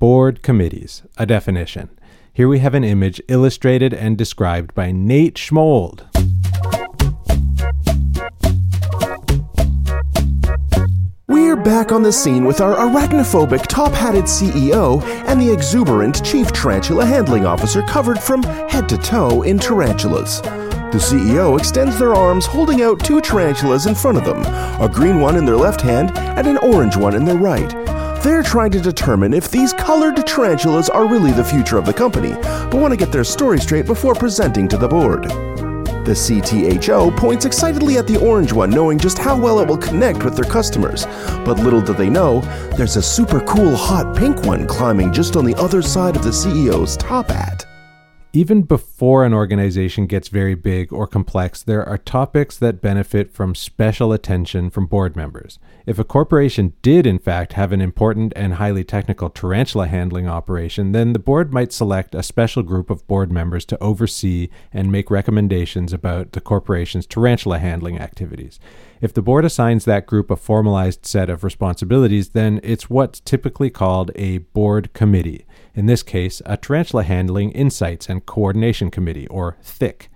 Board committees, a definition. Here we have an image illustrated and described by Nate Schmold. We're back on the scene with our arachnophobic, top hatted CEO and the exuberant Chief Tarantula Handling Officer covered from head to toe in tarantulas. The CEO extends their arms, holding out two tarantulas in front of them a green one in their left hand and an orange one in their right. They're trying to determine if these colored tarantulas are really the future of the company, but want to get their story straight before presenting to the board. The CTHO points excitedly at the orange one, knowing just how well it will connect with their customers. But little do they know, there's a super cool hot pink one climbing just on the other side of the CEO's top hat. Even before an organization gets very big or complex, there are topics that benefit from special attention from board members. If a corporation did, in fact, have an important and highly technical tarantula handling operation, then the board might select a special group of board members to oversee and make recommendations about the corporation's tarantula handling activities. If the board assigns that group a formalized set of responsibilities, then it's what's typically called a board committee in this case, a Tarantula Handling Insights and Coordination Committee, or THIC.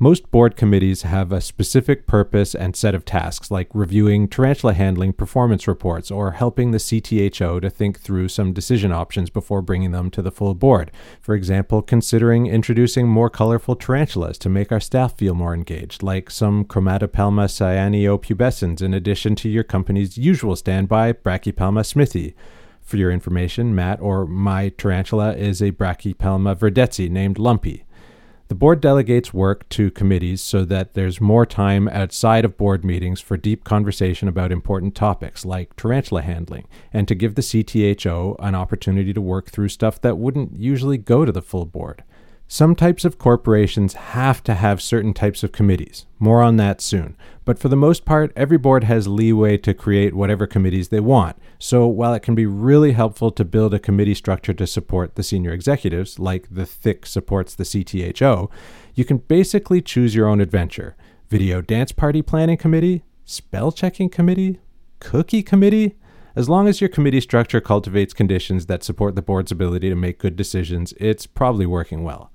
Most board committees have a specific purpose and set of tasks, like reviewing tarantula handling performance reports or helping the CTHO to think through some decision options before bringing them to the full board. For example, considering introducing more colorful tarantulas to make our staff feel more engaged, like some Chromatopelma cyaneopubescens in addition to your company's usual standby Brachypelma smithii. For your information, Matt or my tarantula is a Brachypelma verdezi named Lumpy. The board delegates work to committees so that there's more time outside of board meetings for deep conversation about important topics like tarantula handling, and to give the CTHO an opportunity to work through stuff that wouldn't usually go to the full board. Some types of corporations have to have certain types of committees. More on that soon. But for the most part, every board has leeway to create whatever committees they want. So while it can be really helpful to build a committee structure to support the senior executives, like the THIC supports the CTHO, you can basically choose your own adventure. Video dance party planning committee, spell checking committee, cookie committee. As long as your committee structure cultivates conditions that support the board's ability to make good decisions, it's probably working well.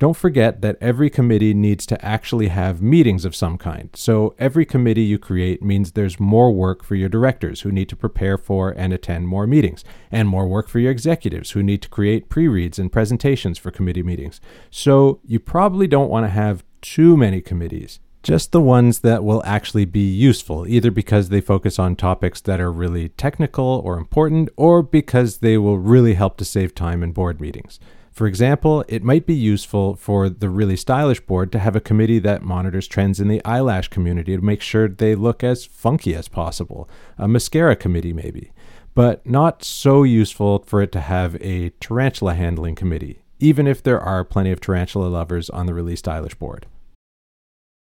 Don't forget that every committee needs to actually have meetings of some kind. So every committee you create means there's more work for your directors who need to prepare for and attend more meetings, and more work for your executives who need to create pre reads and presentations for committee meetings. So you probably don't want to have too many committees. Just the ones that will actually be useful, either because they focus on topics that are really technical or important, or because they will really help to save time in board meetings. For example, it might be useful for the really stylish board to have a committee that monitors trends in the eyelash community to make sure they look as funky as possible. A mascara committee, maybe. But not so useful for it to have a tarantula handling committee, even if there are plenty of tarantula lovers on the really stylish board.